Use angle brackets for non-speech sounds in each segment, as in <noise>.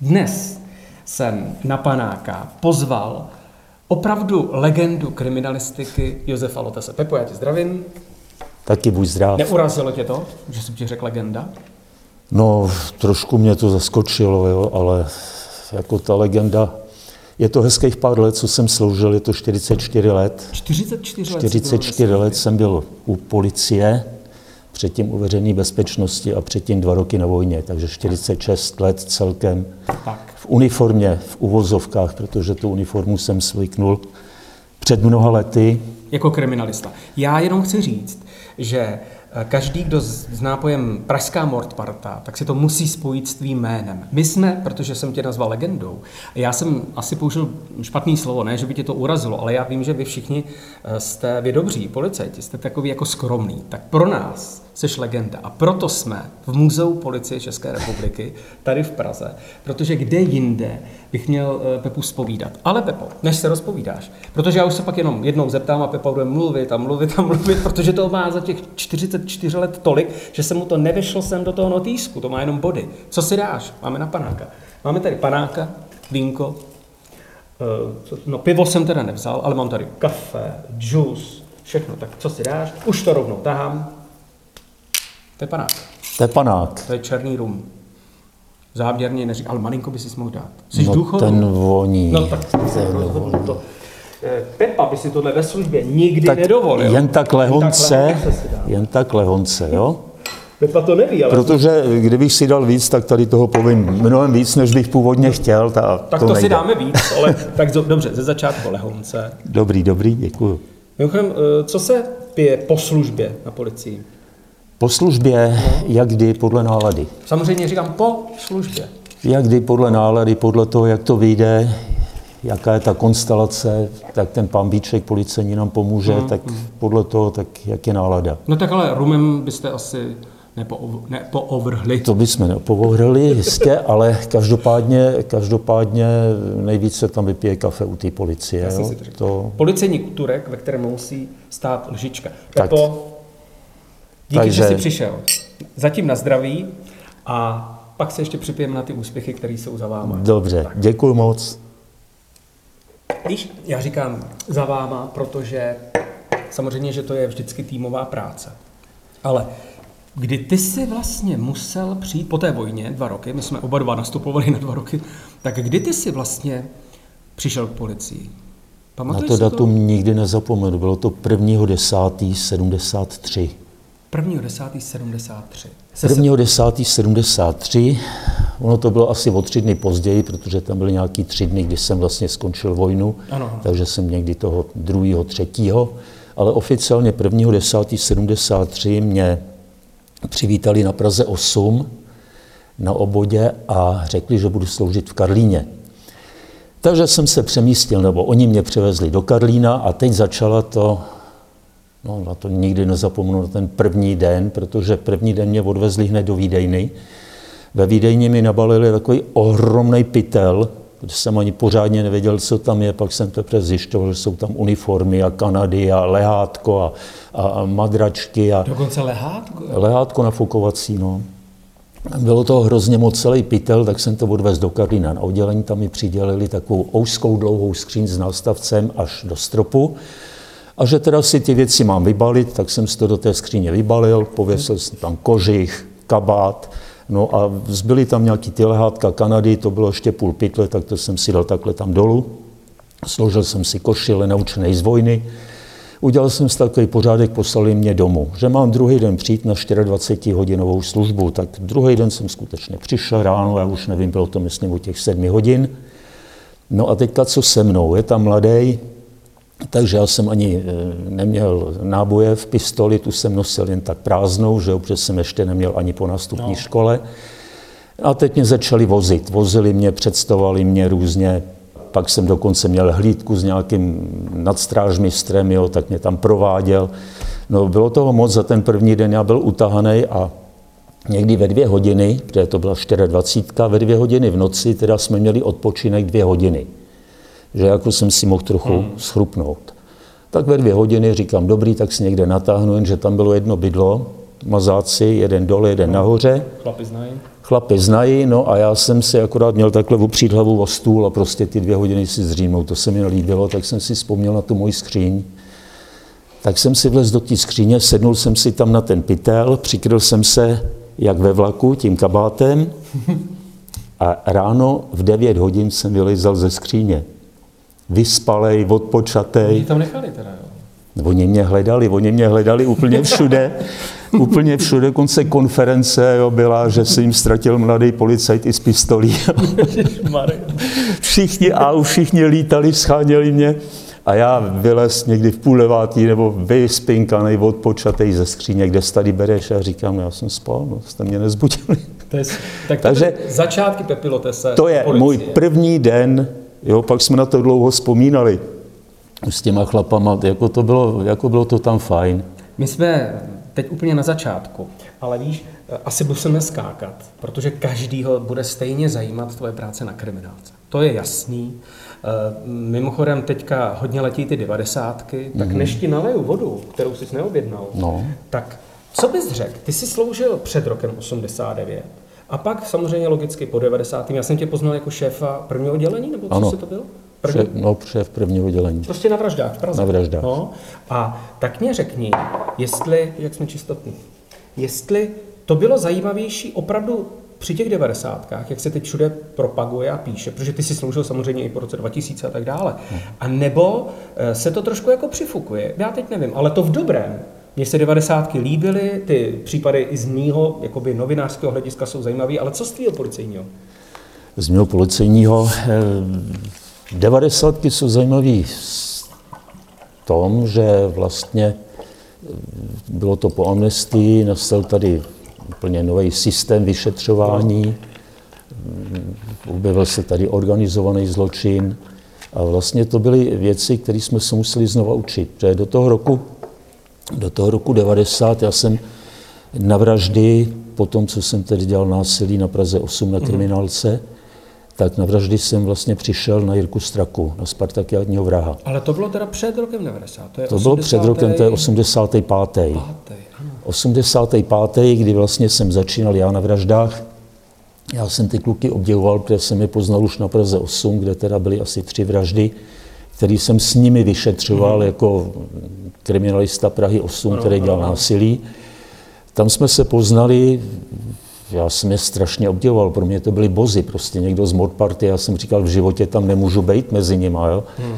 Dnes jsem na panáka pozval opravdu legendu kriminalistiky Josefa Lotese. Pepo, já tě zdravím. Taky buď zdrav. Neurazilo tě to, že jsem ti řekl legenda? No, trošku mě to zaskočilo, jo, ale jako ta legenda, je to hezkých pár let, co jsem sloužil, je to 44 let. 44 let. 44 let jsem byl u policie, předtím u veřejné bezpečnosti a předtím dva roky na vojně, takže 46 let celkem Tak. v uniformě, v uvozovkách, protože tu uniformu jsem svyknul před mnoha lety. Jako kriminalista. Já jenom chci říct, že eh, každý, kdo zná pojem Pražská Mordparta, tak si to musí spojit s tvým jménem. My jsme, protože jsem tě nazval legendou, já jsem asi použil špatný slovo, ne, že by tě to urazilo, ale já vím, že vy všichni eh, jste vy dobří policajti, jste takový jako skromný. Tak pro nás seš legenda a proto jsme v Muzeu policie České republiky tady v Praze, protože kde jinde bych měl eh, Pepu spovídat. Ale Pepo, než se rozpovídáš, protože já už se pak jenom jednou zeptám a Pepa bude mluvit a mluvit a mluvit, protože to má za těch 44 let tolik, že se mu to nevešlo sem do toho notýsku, to má jenom body. Co si dáš? Máme na panáka. Máme tady panáka, vínko, eh, no pivo jsem teda nevzal, ale mám tady kafe, džus, všechno. Tak co si dáš? Už to rovnou tahám. To je panák. To je panák. To je černý rum. Záměrně neřík, ale malinko by si mohl dát. Jsi No, důchodu? ten voní. No tak se rozhodnu to. Eh, Pepa by si tohle ve službě nikdy tak nedovolil. jen tak lehonce, si jen tak lehonce, jo? Pepa to neví, ale Protože kdybych si dal víc, tak tady toho povím mnohem víc, než bych původně chtěl. Ta, tak to, to si nejde. dáme víc, ale <laughs> tak dobře, ze začátku lehonce. Dobrý, dobrý, děkuju. Mimochodem, eh, co se pije po službě na policii? Po službě, jak kdy, podle nálady. Samozřejmě říkám po službě. Jak kdy, podle nálady, podle toho, jak to vyjde, jaká je ta konstelace, tak ten pambíček policejní nám pomůže, Hmm, tak podle toho, tak jak je nálada. No tak ale rumem byste asi nepo, nepoovrhli. To bychom nepovohrali jistě, ale každopádně, každopádně nejvíce tam vypije kafe u té policie. jsem Jo? si to Policejní kuturek, ve kterém musí stát lžička. Tak. Díky, Takže- že jsi přišel. Zatím na zdraví a pak se ještě připijeme na ty úspěchy, které jsou za váma. dobře, děkuji moc. Víš, já říkám za váma, protože samozřejmě, že to je vždycky týmová práce. Ale kdy ty si vlastně musel přijít po té vojně, dva roky, my jsme oba dva nastupovali na dva roky, tak kdy ty si vlastně přišel k policii? Na Pamatuješ to si datum nikdy nezapomenu. Bylo to 1.10.73. 1.10.73. Se 1.10.73. Ono to bylo asi o tři dny později, protože tam byly nějaký tři dny, kdy jsem vlastně skončil vojnu. Ano. Takže jsem někdy toho druhého, třetího. Ale oficiálně 1.10.73 mě přivítali na Praze 8 na obodě a řekli, že budu sloužit v Karlíně. Takže jsem se přemístil, nebo oni mě převezli do Karlína a teď začala to, no na to nikdy nezapomenu, na ten první den, protože první den mě odvezli hned do Vídejny. Ve Vídejně mi nabalili takový ohromný pytel, protože jsem ani pořádně nevěděl, co tam je, pak jsem teprve zjišťoval, že jsou tam uniformy a Kanady a lehátko a, a, a madračky a Dokonce lehátko. lehátko nafukovací, no. Bylo to hrozně moc celý pytel, tak jsem to odvez do Karlína. Na oddělení tam mi přidělili takovou oužskou dlouhou skříň s nástavcem až do stropu. A že teda si ty věci mám vybalit, tak jsem si to do té skříně vybalil, pověsil jsem tam kožich, kabát, no a zbyly tam nějaký ty lehátka Kanady, to bylo ještě půl pytle, tak to jsem si dal takhle tam dolů. Složil jsem si košile naučený z vojny, Udělal jsem si takový pořádek, poslali mě domů, že mám druhý den přijít na 24-hodinovou službu. Tak druhý den jsem skutečně přišel ráno, já už nevím, bylo to myslím o těch sedmi hodin. No a teďka co se mnou? Je tam mladý, takže já jsem ani eh, neměl náboje v pistoli, tu jsem nosil jen tak prázdnou, že jo, protože jsem ještě neměl ani po nástupní No. škole. A teď mě začali vozit. Vozili mě, představovali mě různě. Pak jsem dokonce měl hlídku s nějakým nadstrážmistrem, jo, tak mě tam prováděl. No, bylo toho moc za ten první den, já byl utahaný a někdy ve dvě hodiny, protože to byla 24, ve dvě hodiny v noci, teda jsme měli odpočinek dvě hodiny. Že jako jsem si mohl trochu hmm. schrupnout. Tak ve dvě hodiny říkám, dobrý, tak si někde natáhnu, jenže tam bylo jedno bydlo, mazáci, jeden dole, jeden nahoře. Chlapi znají. chlapy znají, no a já jsem si akorát měl takhle opřít hlavu o stůl a prostě ty dvě hodiny si zřímnout. To se mi nelíbilo, tak jsem si vzpomněl na tu moji skříň. Tak jsem si vlez do té skříně, sednul jsem si tam na ten pytel, přikryl jsem se jak ve vlaku tím kabátem <laughs> a ráno v 9 hodin jsem vylezal ze skříně. Vyspalej, odpočatej. Oni tam nechali teda, jo? Oni mě hledali, oni mě hledali úplně všude. <laughs> úplně všude, konce konference jo, byla, že se jim ztratil mladý policajt i z pistolí. všichni, a všichni lítali, scháněli mě. A já vylez někdy v půl devátý nebo vyspinkanej, odpočatej ze skříně, kde se tady bereš a říkám, já jsem spal, no, jste mě nezbudili. To je, tak to Takže začátky Pepilotese. To je policie. můj první den, jo, pak jsme na to dlouho vzpomínali s těma chlapama, jako to bylo, jako bylo to tam fajn. My jsme teď úplně na začátku, ale víš, asi musíme skákat, protože každýho bude stejně zajímat tvoje práce na kriminálce. To je jasný. Eh, mimochodem teďka hodně letí ty devadesátky, tak mm-hmm. než ti naleju vodu, kterou jsi neobjednal, no. tak co bys řekl? Ty jsi sloužil před rokem 89 a pak samozřejmě logicky po 90. Já jsem tě poznal jako šéfa prvního oddělení, nebo co ano. jsi to byl? První? Šéf, no, šéf prvního oddělení. Prostě na vraždách v Praze. Na vraždách. No. A tak mě řekni, jestli, jak jsme čistotní, jestli to bylo zajímavější opravdu při těch devadesátkách, jak se teď všude propaguje a píše, protože ty si sloužil samozřejmě i po roce 2000 a tak dále, a nebo eh, se to trošku jako přifukuje, já teď nevím, ale to v dobrém. Mně se devadesátky líbily, ty případy i z mýho jakoby novinářského hlediska jsou zajímavé, ale co z tvýho policejního? Z mého policejního eh, devadesátky jsou zajímavé v tom, že vlastně eh, bylo to po amnestii, nastal tady úplně nový systém vyšetřování, objevil se tady organizovaný zločin a vlastně to byly věci, které jsme se museli znova učit. Protože do toho roku, do toho roku 90 já jsem na vraždy, po tom, co jsem tedy dělal násilí na Praze 8 na mhm. kriminálce, tak na vraždy jsem vlastně přišel na Jirku Straku, na Spartakiádního vraha. Ale to bylo teda před rokem 90. To, je to 80. bylo před rokem, to je 85. 85. 85. kdy vlastně jsem začínal já na vraždách. Já jsem ty kluky obdivoval, protože jsem je poznal už na Praze 8, kde teda byly asi tři vraždy, který jsem s nimi vyšetřoval mm. jako kriminalista Prahy 8, který dělal násilí. Tam jsme se poznali, já jsem je strašně obdivoval, pro mě to byly bozy, prostě někdo z mod party, já jsem říkal, v životě tam nemůžu být mezi nimi. Jo? Hmm.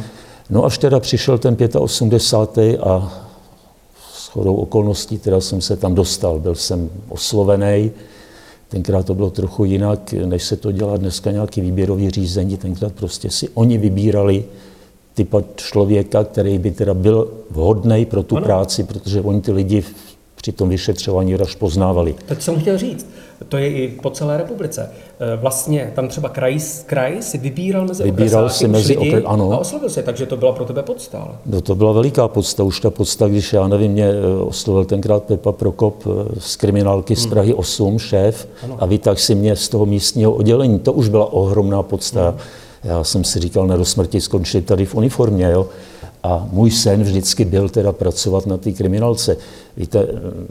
No až teda přišel ten 85. a s chodou okolností teda jsem se tam dostal, byl jsem oslovený, tenkrát to bylo trochu jinak, než se to dělá dneska nějaký výběrový řízení, tenkrát prostě si oni vybírali typa člověka, který by teda byl vhodný pro tu ano. práci, protože oni ty lidi při tom vyšetřování až poznávali. Tak jsem chtěl říct, to je i po celé republice. E, vlastně tam třeba kraj, kraj si vybíral mezi Vybíral si mezi lidi ano. a oslovil se, takže to byla pro tebe podsta. No to byla veliká podsta, už ta podsta, když já nevím, mě e, oslovil tenkrát Pepa Prokop e, z kriminálky z hmm. Prahy 8, šéf, ano. a vytáhl si mě z toho místního oddělení. To už byla ohromná podsta. Hmm. Já jsem si říkal, na do smrti skončit tady v uniformě, jo. A můj sen vždycky byl teda pracovat na té kriminálce. Víte,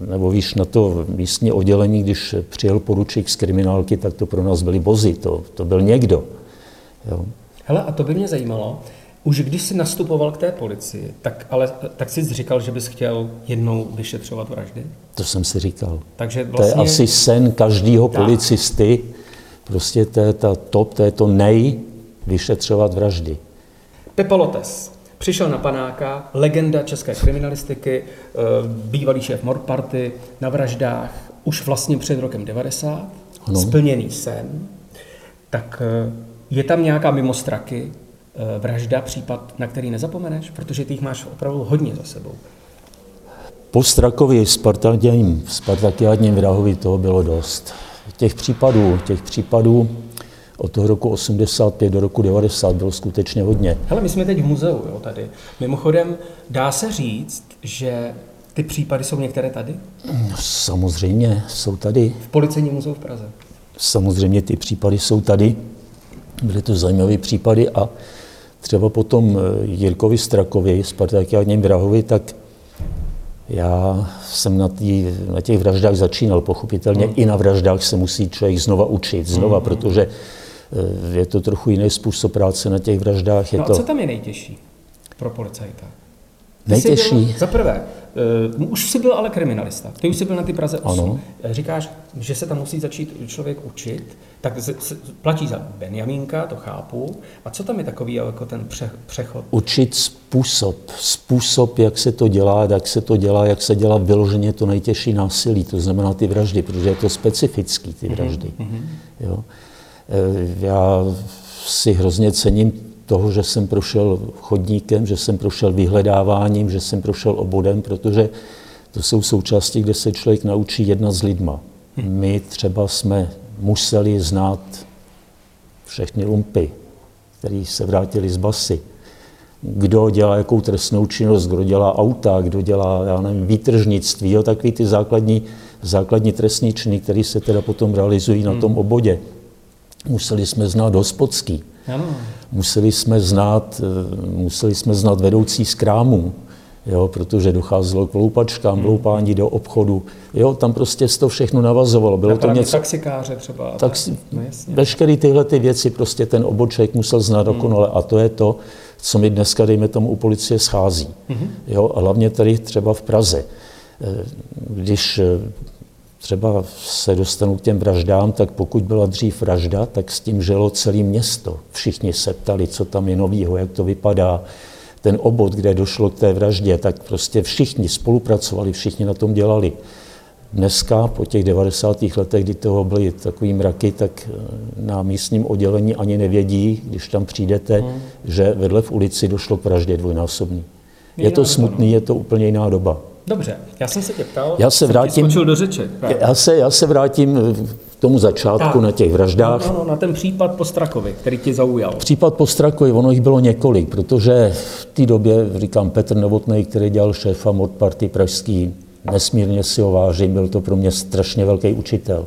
nebo víš, na to místní oddělení, když přijel poručík z kriminálky, tak to pro nás byli bozy, to, to byl někdo. Jo. Hele, a to by mě zajímalo, už když jsi nastupoval k té policii, tak, ale, tak jsi říkal, že bys chtěl jednou vyšetřovat vraždy? To jsem si říkal. Takže vlastně... To je vlastně- asi sen každého policisty. Prostě to je ta top, to je to nej vyšetřovat vraždy. Pepa Lotes, Přišel na panáka, legenda české kriminalistiky, eh, bývalý šéf Morparty na vraždách už vlastně před rokem 90, ano. splněný sen. Tak eh, je tam nějaká mimostraky, eh, vražda, případ, na který nezapomeneš? Protože ty jich máš opravdu hodně za sebou. Po Strakovi Spartakiádním, Spartakiádním vrahovi toho bylo dost. Těch případů, těch případů od toho roku 85 do roku 90 bylo skutečně hodně. Hele, my jsme teď v muzeu jo, tady. Mimochodem, dá se říct, že ty případy jsou některé tady? No, samozřejmě, jsou tady. V Policejním muzeu v Praze? Samozřejmě ty případy jsou tady. Byly to zajímavé případy a třeba potom eh, Jirkovi Strakovi, Spartakiádním Vrahovi, tak Já jsem na, tý, na těch vraždách začínal, pochopitelně mm. i na vraždách se musí člověk znova učit, znova, mm. protože je to trochu jiný způsob práce na těch vraždách. Je no a to... co tam je nejtěžší pro policajta? Nejtěžší? Byl, za prvé, uh, už jsi byl ale kriminalista, ty už jsi byl na ty Praze 8. Ano. Říkáš, že se tam musí začít člověk učit, tak z, z, platí za Benjamínka, to chápu. A co tam je takový jako ten pře, přechod? Učit způsob, způsob, jak se to dělá, jak se to dělá, jak se dělá vyloženě to nejtěžší násilí, to znamená ty vraždy, protože je to specifický, ty mhm, vraždy. Mm-hmm. Jo. E, já si hrozně cením toho, že jsem prošel chodníkem, že jsem prošel vyhledáváním, že jsem prošel obodem, protože to jsou součásti, kde se člověk naučí jednat s lidma. Hm. My třeba jsme museli znát všechny lumpy, který se vrátili z basy. Kdo dělá jakou trestnou činnost, kdo dělá auta, kdo dělá, já nevím, výtržnictví, jo, takový ty základní, základní trestní činy, které se teda potom realizují na hm. tom obodě. Museli jsme znát hospodský. Ano. Museli jsme znát, eh, museli jsme znát vedoucí z krámu, jo, protože docházelo k loupačkám, hmm. loupání do obchodu. Jo, tam prostě to všechno navazovalo. Bylo to něco... Taxikáře třeba. Tak, no, veškeré tyhle ty věci prostě ten oboček musel znát hmm. dokonale a to je to, co mi dneska, dejme tomu, u policie schází. Hmm. Jo, a hlavně tady třeba v Praze. Eh, když eh, třeba se dostanu k těm vraždám, tak pokud byla dřív vražda, tak s tím žilo celé město. Všichni se ptali, co tam je novýho, jak to vypadá. Ten obod, kde došlo k té vraždě, tak prostě všichni spolupracovali, všichni na tom dělali. Dneska, po těch 90. letech, kdy toho byly takový mraky, tak eh, na místním oddělení ani nevědí, když tam přijdete, hmm. že vedle v ulici došlo k vraždě dvojnásobný. Je to smutný, je to úplně jiná doba. Dobře, já jsem se tě ptal, já se vrátím, do řeče. Já se, já se vrátím k tomu začátku tak. na těch vraždách. No, no, na ten případ Postrakovi, který ti zaujal. Případ Postrakovi, ono jich bylo několik, protože v té době, říkám, Petr Novotný, který dělal šéfa mod party pražský, nesmírně si ho vážím, byl to pro mě strašně velký učitel.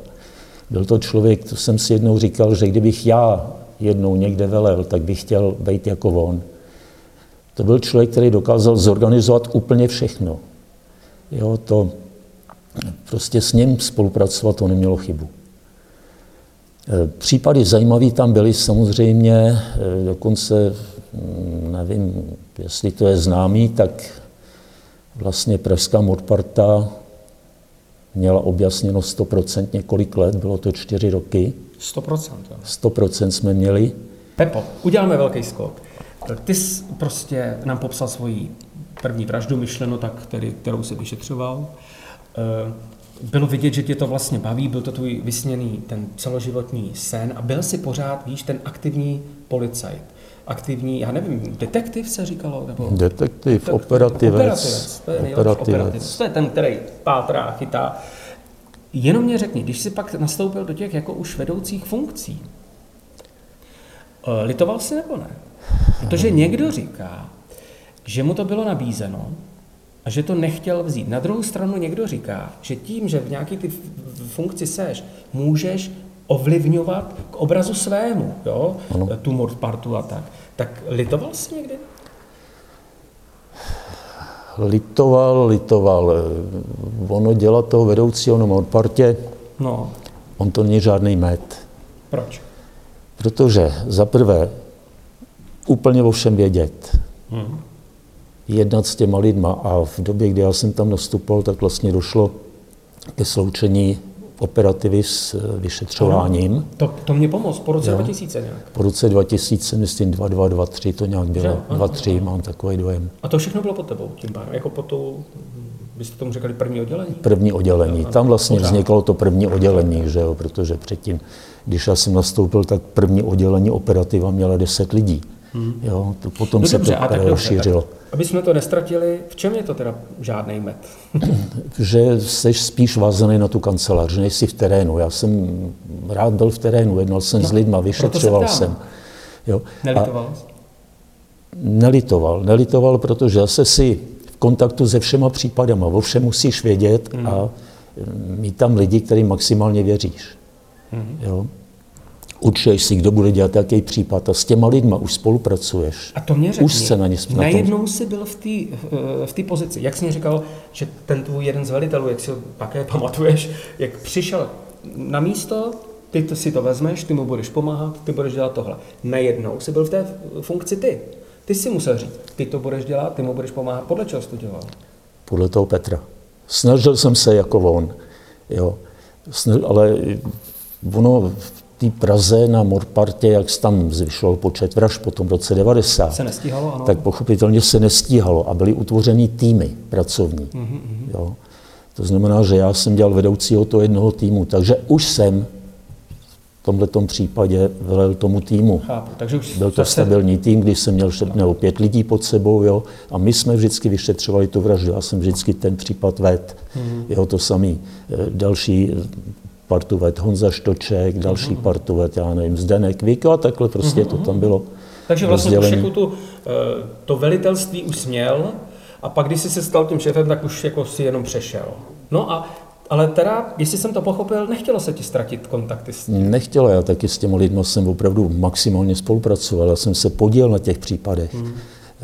Byl to člověk, to jsem si jednou říkal, že kdybych já jednou někde velel, tak bych chtěl být jako on. To byl člověk, který dokázal zorganizovat úplně všechno. Jo, to prostě s ním spolupracovat to nemělo chybu. E, případy zajímavé tam byly samozřejmě, e, dokonce mm, nevím, jestli to je známý, tak vlastně Pražská modparta měla objasněno 100% několik let, bylo to čtyři roky. 100%? Jo. 100% jsme měli. Pepo, uděláme velký skok. Ty jsi prostě nám popsal svoji první vraždu myšleno, tak který, kterou se vyšetřoval. Eh, bylo vidět, že tě to vlastně baví, byl to tvůj vysněný ten celoživotní sen a byl si pořád, víš, ten aktivní policajt. Aktivní, já nevím, detektiv se říkalo? Nebo... Detektiv, operativec. Operativec, to je operativec. operativec. To je ten, který pátrá, chytá. Jenom mě řekni, když jsi pak nastoupil do těch jako už vedoucích funkcí, eh, litoval jsi nebo ne? Protože někdo říká, že mu to bylo nabízeno a že to nechtěl vzít. Na druhou stranu někdo říká, že tím, že v nějaký ty funkci seš, můžeš ovlivňovat k obrazu svému, jo? Ano. tu mordpartu a tak. Tak litoval jsi někdy? Litoval, litoval. Ono dělat toho vedoucího na mordpartě, no. on to není žádný met. Proč? Protože za prvé úplně o všem vědět. Hmm jednat s těma lidma. A v době, kdy já jsem tam nastupoval, tak vlastně došlo ke sloučení operativy s eh, vyšetřováním. To, to mě pomoct po roce jo. 2000 nějak? Po roce 2000, myslím 2223 to nějak bylo. 23 mám takový dojem. A to všechno bylo pod tebou tím pádem, jako pod tou, byste tomu říkali první oddělení? První oddělení. Jo, Tam vlastně pořád. vzniklo to první oddělení, že jo, protože předtím, když já jsem nastoupil, tak první oddělení operativa měla 10 lidí. Hmm. Jo, to potom no se dobře, to rozšířilo. Tak, aby jsme to nestratili, v čem je to teda žádný met? <clears throat> že jsi spíš vázaný na tu kancelář, že nejsi v terénu. Já jsem rád byl v terénu, jednal jsem no, s lidma, vyšetřoval jsem. Jo. Nelitoval a Nelitoval. Nelitoval, protože zase si v kontaktu se všema případama, o všem musíš vědět hmm. a mít tam lidi, kterým maximálně věříš. Hmm. Jo. Určuješ si, kdo bude dělat jaký případ a s těma lidma už spolupracuješ. A to mě řekni, Už se na ně na najednou jsi byl v té v té pozici. Jak jsi mi říkal, že ten tvůj jeden z velitelů, jak si ho také <laughs> pamatuješ, jak přišel na místo, ty to si to vezmeš, ty mu budeš pomáhat, ty budeš dělat tohle. Najednou jsi byl v té funkci ty. Ty si musel říct, ty to budeš dělat, ty mu budeš pomáhat. Podle čeho jsi to dělal? podle toho Petra. Snažil jsem se jako on, jo. Sna- ale ono v té Praze na Morpartě, jak se tam zvyšoval počet vražd po tom roce 90, Se nestíhalo, ano. tak pochopitelně se nestíhalo a byly utvořeny týmy pracovní. Mhm, Jo. To znamená, že já jsem dělal vedoucího toho jednoho týmu, takže už jsem v tomto případě velel tomu týmu. Chápu. Takže už Byl to stabilní tým, když jsem měl čtyři nebo pět lidí pod sebou, jo, a my jsme vždycky vyšetřovali tu vraždu. Já jsem vždycky ten případ ved. Mhm. Jo, to samý. E, Další partu ved Honza Štoček, další Mhm. partu ved, já nevím, Zdenek Vik, a takhle prostě to tam bylo Takže vlastně všechnu tu, eh, to velitelství už měl a pak, když jsi se stal tím šéfem, tak už jako si jenom přešel. No a, ale teda, jestli jsem to pochopil, nechtělo se ti ztratit kontakty s Nechtělo, já taky s těmi lidmi jsem opravdu maximálně spolupracoval, já jsem se podílel na těch případech. Hmm.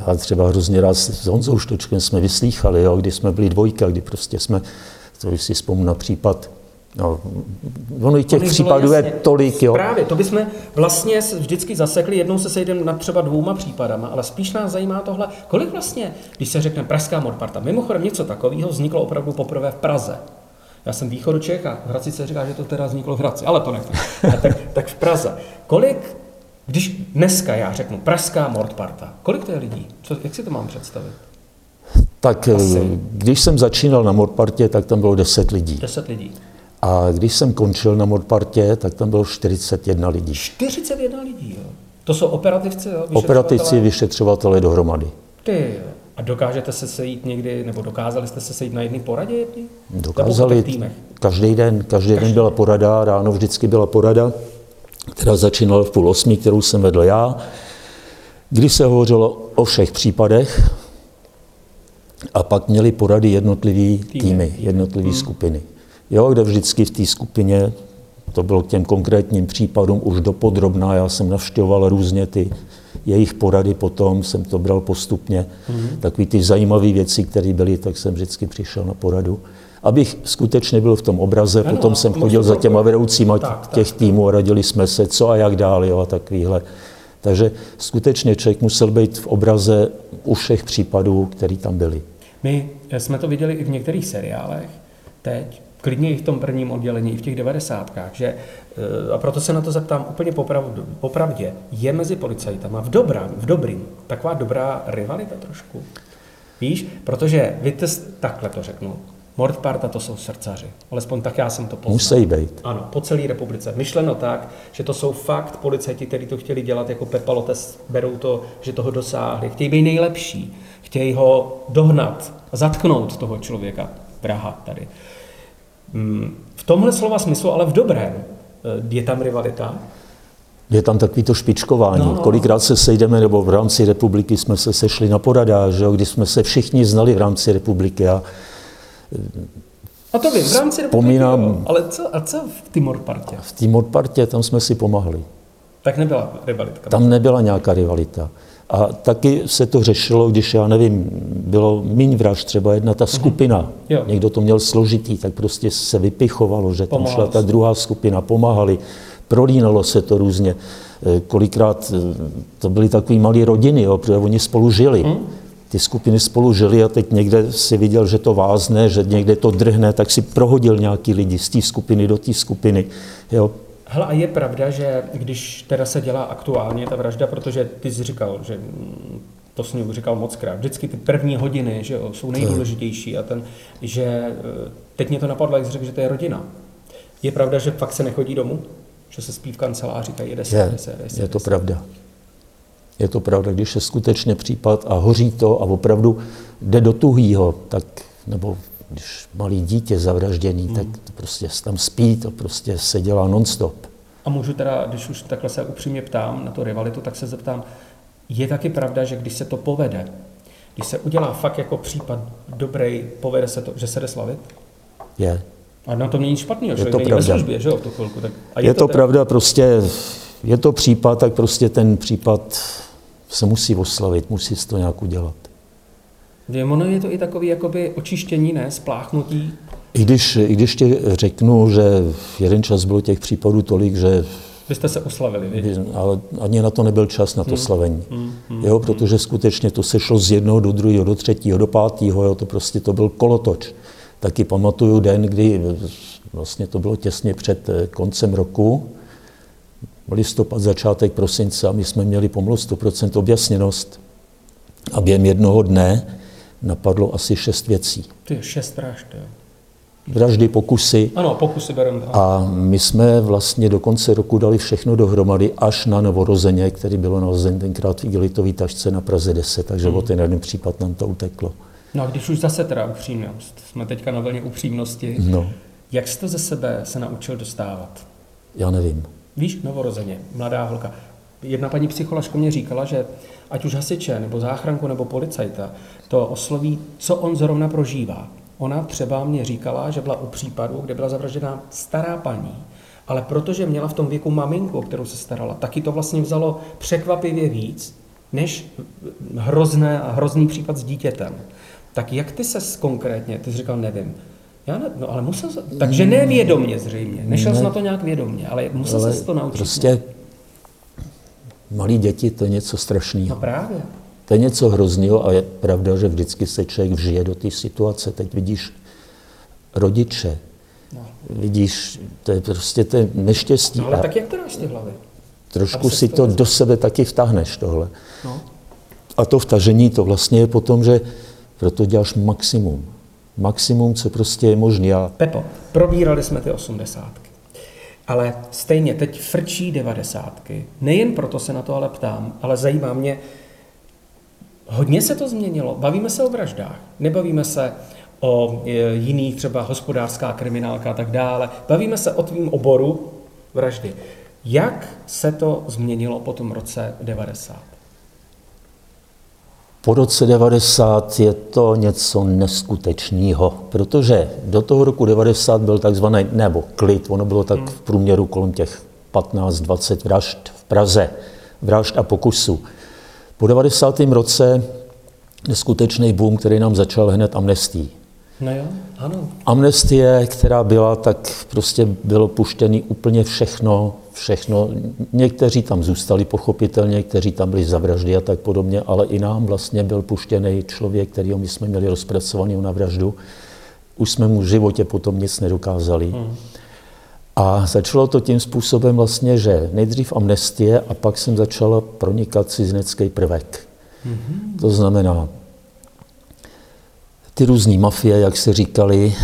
Já třeba hrozně rád s Honzou Štočkem jsme vyslýchali, jo, když jsme byli dvojka, kdy prostě jsme, to už si vzpomínám na případ, no, ono i těch Ono případů je tolik, jo. Právě, to bychom vlastně vždycky zasekli, jednou se sejdeme nad třeba dvouma případama, ale spíš nás zajímá tohle, kolik vlastně, když se řekne Pražská Morparta, mimochodem něco takového vzniklo opravdu poprvé v Praze. Já jsem východu Čech a v Hradci se říká, že to teda vzniklo v Hradci, ale to nechci. tak, tak v Praze. Kolik, když dneska já řeknu Pražská Mortparta, kolik to je lidí? Co, jak si to mám představit? Tak Asi. eh, když jsem začínal na Morpartě, tak tam bylo 10 lidí. Deset lidí. A když jsem končil na Morpartě, tak tam bylo 41 lidí. 41 lidí, jo. To jsou operativci, jo? Operativci, vyšetřovatelé? vyšetřovatele dohromady. Ty jo. A dokážete se sejít někdy, nebo dokázali jste se sejít na jedné poradě jedný? Dokázali, každý den, každý den byla porada, ráno vždycky byla porada, která začínala v půl osmi, kterou jsem vedl já, kdy se hovořilo o všech případech a pak měli porady jednotlivý Týmy. týmy, jednotlivé skupiny. Jo, kde vždycky v té skupině, to bylo k těm konkrétním případům už dopodrobná, já jsem navštěvoval různě ty jejich porady potom, jsem to bral postupně. Takový ty zajímavé věci, které byly, tak jsem vždycky přišel na poradu. Abych skutečně byl v tom obraze, Ano, potom jsem chodil za těma vedoucíma Tak, tak, těch týmů a radili jsme se, co a jak dál, jo, a takovýhle. Takže skutečně člověk musel být v obraze u všech případů, které tam byly. My jsme to viděli i v některých seriálech teď, klidně i v tom prvním oddělení, i v těch devadesátkách, že, eh, a proto se na to zeptám úplně popravdu, popravdě, je mezi policajtama v dobrém, v dobrým, taková dobrá rivalita trošku? Víš, protože vy takhle to řeknu, Mordparta to jsou srdcaři, alespoň tak já jsem to poznal. Musí být. Ano, po celé republice. Myšleno tak, že to jsou fakt policajti, kteří to chtěli dělat jako Pepa Lotes, berou to, že toho dosáhli. Chtějí být nejlepší, chtějí ho dohnat, zatknout toho člověka. Praha tady. Mm, V tomhle slova smyslu, ale v dobrém, eh, je tam rivalita. Je tam takový to špičkování. No. Kolikrát se sejdeme, nebo v rámci republiky jsme se sešli na poradách, že jo, kdy jsme se všichni znali v rámci republiky. A A to vím, v rámci republiky, Vzpomínám- jo. Ale co, a co v té Mordpartě? v té modpartě tam jsme si pomohli. Tak nebyla rivalitka. Tam nebyla nějaká rivalita. A taky se to řešilo, když, já nevím, bylo míň vražd, třeba jedna ta skupina, Mhm. Jo. někdo to měl složitý, tak prostě se vypichovalo, že tam Pomáhalo šla ta druhá skupina, pomáhali, prolínalo se to různě. Eh, Kolikrát eh, to byly takové malé rodiny, jo, protože oni spolu žili. Mhm. Ty skupiny spolu žili a teď někde si viděl, že to vázne, že někde to drhne, tak si prohodil nějaký lidi z té skupiny do té skupiny. Jo. Hele, a je pravda, že když teda se dělá aktuálně ta vražda, protože ty jsi říkal, že to jsi mi říkal moc krát, vždycky ty první hodiny že jo, jsou nejdůležitější a ten, že eh, teď mě to napadlo, jak jsi řekl, že to je rodina. Je pravda, že fakt se nechodí domů? Že se spí v kanceláři, tady jede se, Je, jede se, jede se, je to se. pravda. Je to pravda, když je skutečně případ a hoří to a opravdu jde do tuhýho, tak, nebo když malý dítě zavražděný, Hmm. tak to prostě tam spí, to prostě se dělá non-stop. A můžu teda, když už takhle se upřímně ptám na tu rivalitu, tak se zeptám, je taky pravda, že když se to povede, když se udělá fakt jako případ dobrý, povede se to, že se jde slavit? Je. A na tom není špatného, Je člověk to není pravda. službě, že jo, v tu chvilku. Tak, a Je, to tak- pravda, prostě je to případ, tak prostě ten případ se musí oslavit, musí se to nějak udělat. Ono je to i takový jakoby očištění, ne, spláchnutí. I když, I když ti řeknu, že v jeden čas bylo těch případů tolik, že vy jste se oslavili, vy? Ale ani na to nebyl čas, na to hmm. slavení. Hmm. Hmm. Jo, protože skutečně to se šlo z jednoho do druhého, do třetího, do pátého, jo, to prostě to byl kolotoč. Taky pamatuju den, kdy vlastně to bylo těsně před eh, koncem roku, listopad, začátek prosince a my jsme měli pomalu 100% objasněnost. A během jednoho dne napadlo asi šest věcí. Ty šest vražd, jo. Vraždy, pokusy. Ano, pokusy bereme. A my jsme vlastně do konce roku dali všechno dohromady až na novorozeně, který bylo narozen tenkrát v igelitový tašce na Praze 10, takže hmm. o ten jeden případ nám to uteklo. No a když už zase teda upřímnost, jsme teďka na vlně upřímnosti, no. jak jste ze sebe se naučil dostávat? Já nevím. Víš, novorozeně, mladá holka. Jedna paní psycholožka mě říkala, že ať už hasiče, nebo záchranku, nebo policajta, to osloví, co on zrovna prožívá. Ona třeba mě říkala, že byla u případu, kde byla zavražděná stará paní, ale protože měla v tom věku maminku, o kterou se starala, taky to vlastně vzalo překvapivě víc, než hrozné a hrozný případ s dítětem. Tak jak ty se konkrétně, ty jsi říkal, nevím, já ne, no ale musel se, takže nevědomně zřejmě, nešel ne, jsi na to nějak vědomně, ale musel ale se to naučit. Prostě malí děti, to je něco strašného. No právě. To je něco hrozného a je pravda, že vždycky se člověk vžije do té situace. Teď vidíš rodiče, no. vidíš, to je prostě to je neštěstí. No, ale a tak jak to dáš ty hlavy? Trošku si to, do sebe taky vtáhneš tohle. No. A to vtažení, to vlastně je potom, že proto děláš maximum. Maximum, co prostě je možné. A... Pepo, probírali jsme ty osmdesátky. Ale stejně teď frčí devadesátky. Nejen proto se na to ale ptám, ale zajímá mě, hodně se to změnilo. Bavíme se o vraždách, nebavíme se o e, jiných, třeba hospodářská kriminálka a tak dále. Bavíme se o tvým oboru vraždy. Jak se to změnilo po tom roce 90? Po roce 90 je to něco neskutečného, protože do toho roku 90 byl takzvaný, nebo klid, ono bylo tak v průměru kolem těch 15-20 vražd v Praze, vražd a pokusů. Po 90. roce neskutečný boom, který nám začal hned amnestí. No jo, ano. Amnestie, která byla, tak prostě bylo puštěný úplně všechno, všechno. Někteří tam zůstali pochopitelně, někteří tam byli zavraždy a tak podobně, ale i nám vlastně byl puštěný člověk, kterýho my jsme měli rozpracovaný na vraždu. Už jsme mu v životě potom nic nedokázali. Hmm. A začalo to tím způsobem vlastně, že nejdřív amnestie a pak jsem začala pronikat cizinecký prvek. Mm-hmm. To znamená, ty různé mafie, jak se říkali,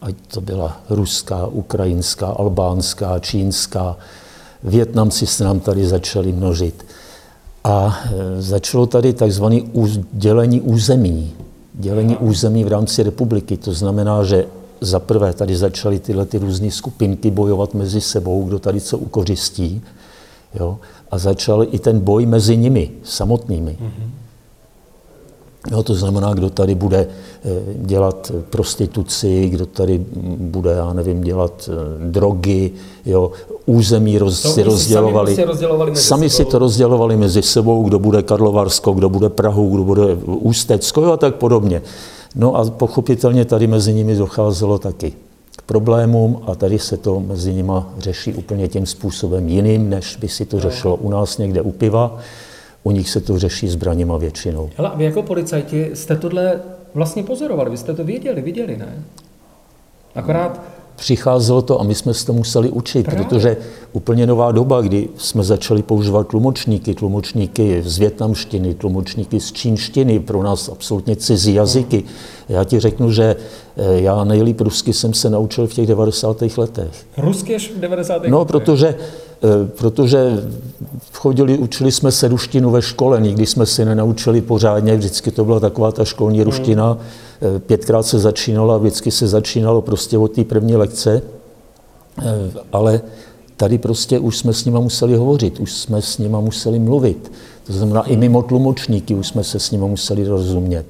ať to byla ruská, ukrajinská, albánská, čínská, Větnamci se nám tady začali množit. A e, začalo tady takzvané dělení území. Dělení území v rámci republiky. To znamená, že za prvé tady začaly tyhle ty různé skupinky bojovat mezi sebou, kdo tady co ukořistí. Jo? A začal i ten boj mezi nimi samotnými. Mm-hmm. Jo, to znamená, kdo tady bude eh, dělat prostituci, kdo tady bude, já nevím, dělat eh, drogy, jo, území roz, to si rozdělovali. Sami, rozdělovali mezi sami sebou. si to rozdělovali mezi sebou, kdo bude Karlovarsko, kdo bude Prahu, kdo bude Ústecko a tak podobně. No a pochopitelně tady mezi nimi docházelo taky k problémům a tady se to mezi nimi řeší úplně tím způsobem jiným, než by si to řešilo u nás někde u piva. U nich se to řeší zbraněma většinou. Ale vy jako policajti jste tohle vlastně pozorovali, vy jste to věděli, viděli, ne? Akorát přicházelo to a my jsme se to museli učit, Právě. protože úplně nová doba, kdy jsme začali používat tlumočníky, tlumočníky z větnamštiny, tlumočníky z čínštiny, pro nás absolutně cizí jazyky. Já ti řeknu, že eh, já nejlíp rusky jsem se naučil v těch 90. letech. Rusky až v 90. No, letech? protože, eh, protože chodili, učili jsme se ruštinu ve škole, nikdy jsme si nenaučili pořádně, vždycky to byla taková ta školní ruština. Hmm Eh, pětkrát se začínalo a vždycky se začínalo prostě od té první lekce, eh, ale tady prostě už jsme s nima museli hovořit, už jsme s nima museli mluvit. To znamená i mimo tlumočníky už jsme se s nima museli rozumět.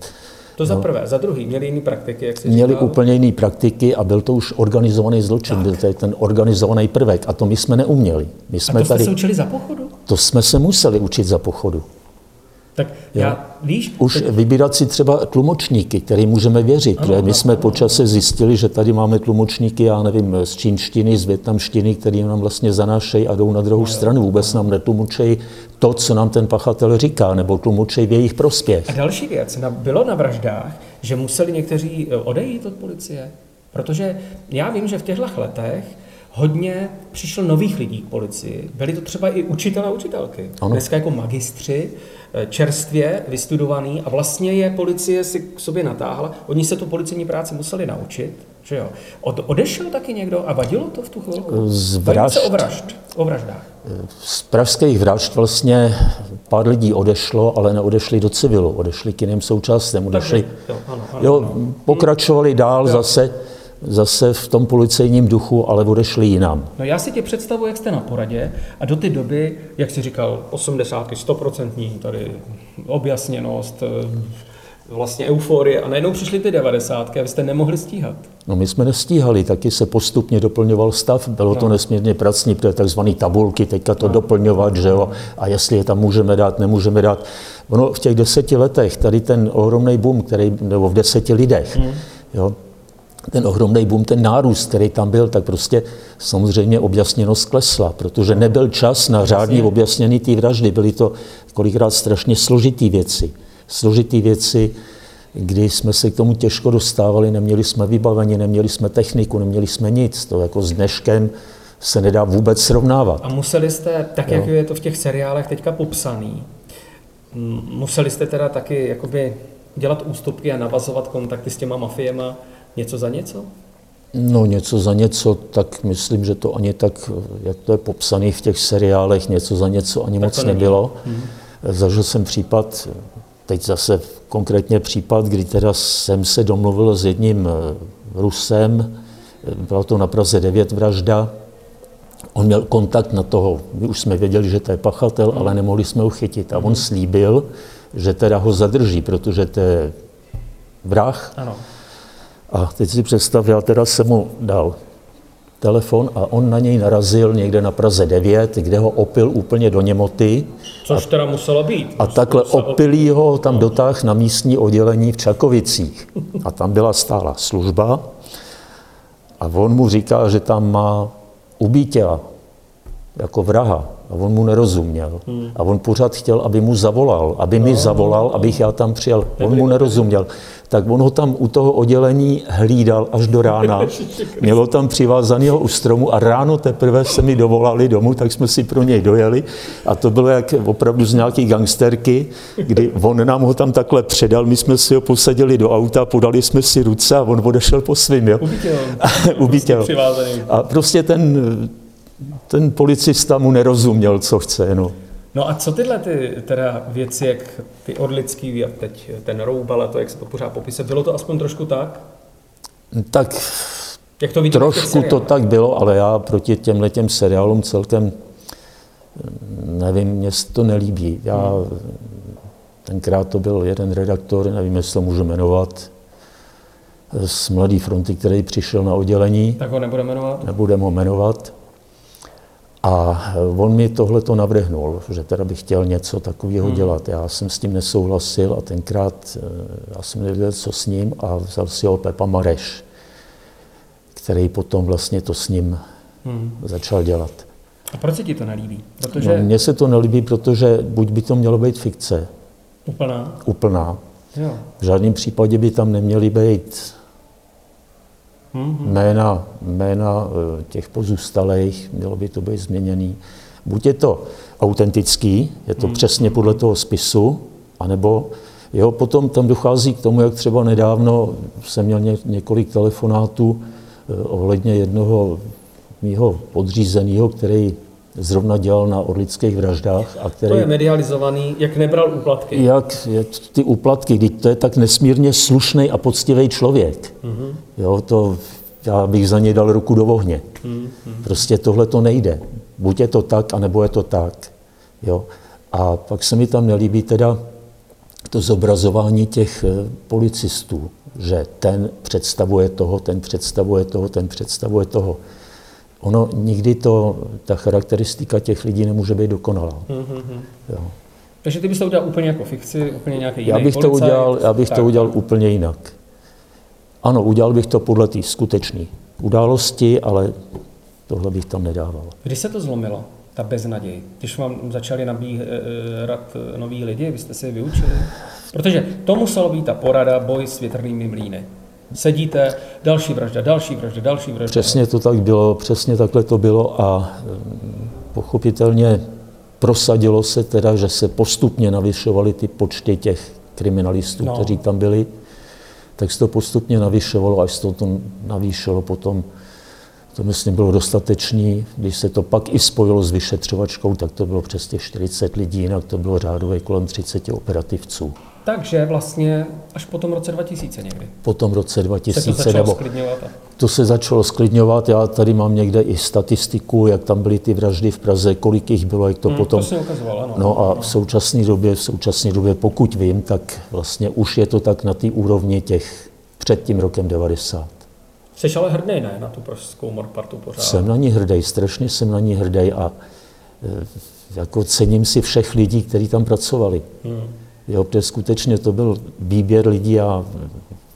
To za prvé. Za druhý, měli jiné praktiky, jak jsi Měli říkal? úplně jiné praktiky a byl to už organizovaný zločin, byl to ten organizovaný prvek a to my jsme neuměli. My A jsme to jste tady, se učili za pochodu? to jsme se museli učit za pochodu. Tak já, víš, Už teď- vybírat si třeba tlumočníky, který můžeme věřit, protože my jsme po čase zjistili, že tady máme tlumočníky, já nevím, z čínštiny, z větnamštiny, který nám vlastně zanášejí a jdou na druhou stranu. Vůbec nám netlumočejí to, co nám ten pachatel říká, nebo tlumočejí v jejich prospěch. A další věc, na, bylo na vraždách, že museli někteří eh, odejít od policie, protože já vím, že v těchto letech hodně přišlo nových lidí k policii. Byli to třeba i učitelé a učitelky. Ano. Dneska jako magistři, eh, čerstvě vystudovaný a vlastně je policie si k sobě natáhla. Oni se tu policejní práci museli naučit, že jo. Od, odešel taky někdo a vadilo to v tu chvilku? Z Bavíme se vražd. o vražd, o vraždách. Z pražských vražd vlastně pár lidí odešlo, ale neodešli do civilu, odešli k jiným součástem, odešli, jo, ano, ano, jo, pokračovali dál zase, zase v tom policejním duchu, ale odešli jinam. No já si tě představuji, jak jste na poradě a do té doby, jak jsi říkal, 80, 100% tady objasněnost, eh, vlastně euforie a najednou přišly ty 90 a vy jste nemohli stíhat. No my jsme nestíhali, taky se postupně doplňoval stav, bylo to nesmírně pracný, protože takzvané tabulky, teďka to doplňovat, že jo, a jestli je tam můžeme dát, nemůžeme dát. Ono v těch deseti letech, tady ten ohromný boom, který, nebo v deseti lidech, jo, ten ohromný boom, ten nárůst, který tam byl, tak prostě samozřejmě objasněnost klesla, protože nebyl čas na řádně objasněný ty vraždy. Byly to kolikrát strašně složitý věci. Složitý věci, kdy jsme se k tomu těžko dostávali, neměli jsme vybavení, neměli jsme techniku, neměli jsme nic. To jako s dneškem se nedá vůbec srovnávat. A museli jste, tak jak je to v těch seriálech teďka popsaný, museli jste teda taky jakoby dělat ústupky a navazovat kontakty s těma mafiema něco za něco? No něco za něco, tak myslím, že to ani tak, jak to je popsané v těch seriálech, něco za něco ani moc to není. nebylo. Zažil jsem případ, teď zase konkrétně případ, kdy teda jsem se domluvil s jedním eh, Rusem, eh, byla to na Praze 9 vražda, On měl kontakt na toho, my už jsme věděli, že to je pachatel, ale nemohli jsme ho chytit. A on slíbil, že teda ho zadrží, protože to je vrah, Ano. A teď si představ, já teda jsem mu dal telefon a on na něj narazil někde na Praze 9, kde ho opil úplně do němoty Což teda muselo být. a takhle opilý ho tam dotáh na místní oddělení v Čakovicích. A tam byla stála služba a on mu říká, že tam má ubítěla jako vraha. A on mu nerozuměl. A on pořád chtěl, aby mu zavolal, aby mi zavolal, abych já tam přijel. On mu nerozuměl. Tak on ho tam u toho oddělení hlídal až do rána. <laughs> Měl ho tam přivázaného u stromu a ráno teprve se mi dovolali domů, tak jsme si pro něj dojeli. A to bylo jak opravdu z nějaký gangsterky, kdy on nám ho tam takhle předal, my jsme si ho posadili do auta, podali jsme si ruce a on odešel po svým. Jo? Ubytěl. <laughs> Ubytěl. Přivázaný. A prostě ten, ten policista mu nerozuměl, co chce. No. No a co tyhle ty teda věci, jak ty orlický a teď ten roubal a to, jak se to pořád popisuje, bylo to aspoň trošku tak? Tak Jak to vidíte trošku to tak bylo, ale já proti těmhle těm seriálům celkem nevím, mně se to nelíbí. Já, tenkrát to byl jeden redaktor, nevím, jestli to můžu jmenovat, z Mladé fronty, který přišel na oddělení, Tak ho nebude jmenovat? nebudem ho jmenovat. A on mi tohle to navrhnul, že teda bych chtěl něco takového dělat. Já jsem s tím nesouhlasil a tenkrát eh, já jsem nevěděl, co s ním a vzal si ho Pepa Mareš, který potom vlastně to s ním Hmm. začal dělat. A proč se ti to nelíbí? No, Protože mně se to nelíbí, protože buď by to mělo být fikce, úplná. úplná, Jo. v žádném případě by tam neměly být Hmm. jména, jména eh, těch pozůstalých, mělo by to být změněný. Buď je to autentický, je to přesně podle toho spisu, anebo jo, potom tam dochází k tomu, jak třeba nedávno jsem měl ně, několik telefonátů eh, ohledně jednoho mýho podřízeného, který zrovna dělal na orlických vraždách a To který je medializovaný, jak nebral úplatky. jak ty úplatky, kdy to je tak nesmírně slušný a poctivý člověk. Jo, to, já bych za něj dal ruku do ohně. Prostě tohle to nejde. Buď je to tak, anebo je to tak. Jo. A pak se mi tam nelíbí teda to zobrazování těch eh, policistů, že ten představuje toho, ten představuje toho, ten představuje toho. Ono nikdy to, ta charakteristika těch lidí nemůže být dokonalá. Mm-hmm. Jo. Takže ty bys to udělal úplně jako fikci, úplně nějaký jiný já bych policajt, to udělal, Já bych tak. to udělal úplně jinak. Ano, udělal bych to podle té skutečné události, ale tohle bych tam nedával. Kdy se to zlomilo, ta beznaděj? Když vám začali nabírat noví lidi, vy jste si je vyučili? Protože to muselo být ta porada, boj s větrnými mlýny. Sedíte, další vražda, další vražda, další vražda. Přesně to tak bylo, přesně takhle to bylo a mm, pochopitelně prosadilo se teda, že se postupně navyšovaly ty počty těch kriminalistů, no. kteří tam byli, tak se to postupně navyšovalo, až se to, to navýšilo potom to myslím bylo dostatečný. Když se to pak i spojilo s vyšetřovačkou, tak to bylo přes těch 40 lidí, jinak to bylo řádové kolem 30 operativců. Takže vlastně až po tom roce 2000 někdy. Po tom roce 2000. Se to nebo sklidňovat? To se začalo sklidňovat. Já tady mám někde i statistiku, jak tam byly ty vraždy v Praze, kolik jich bylo, jak to hmm, potom... To ukazoval, ano. No a v současné době, v současné době, pokud vím, tak vlastně už je to tak na té úrovni těch před tím rokem 90. Jsi ale hrdý, ne, na tu pražskou Morpartu pořád? Jsem na ní hrdý, strašně jsem na ní hrdý a e, jako cením si všech lidí, kteří tam pracovali. Hmm. Jo, protože skutečně to byl výběr lidí a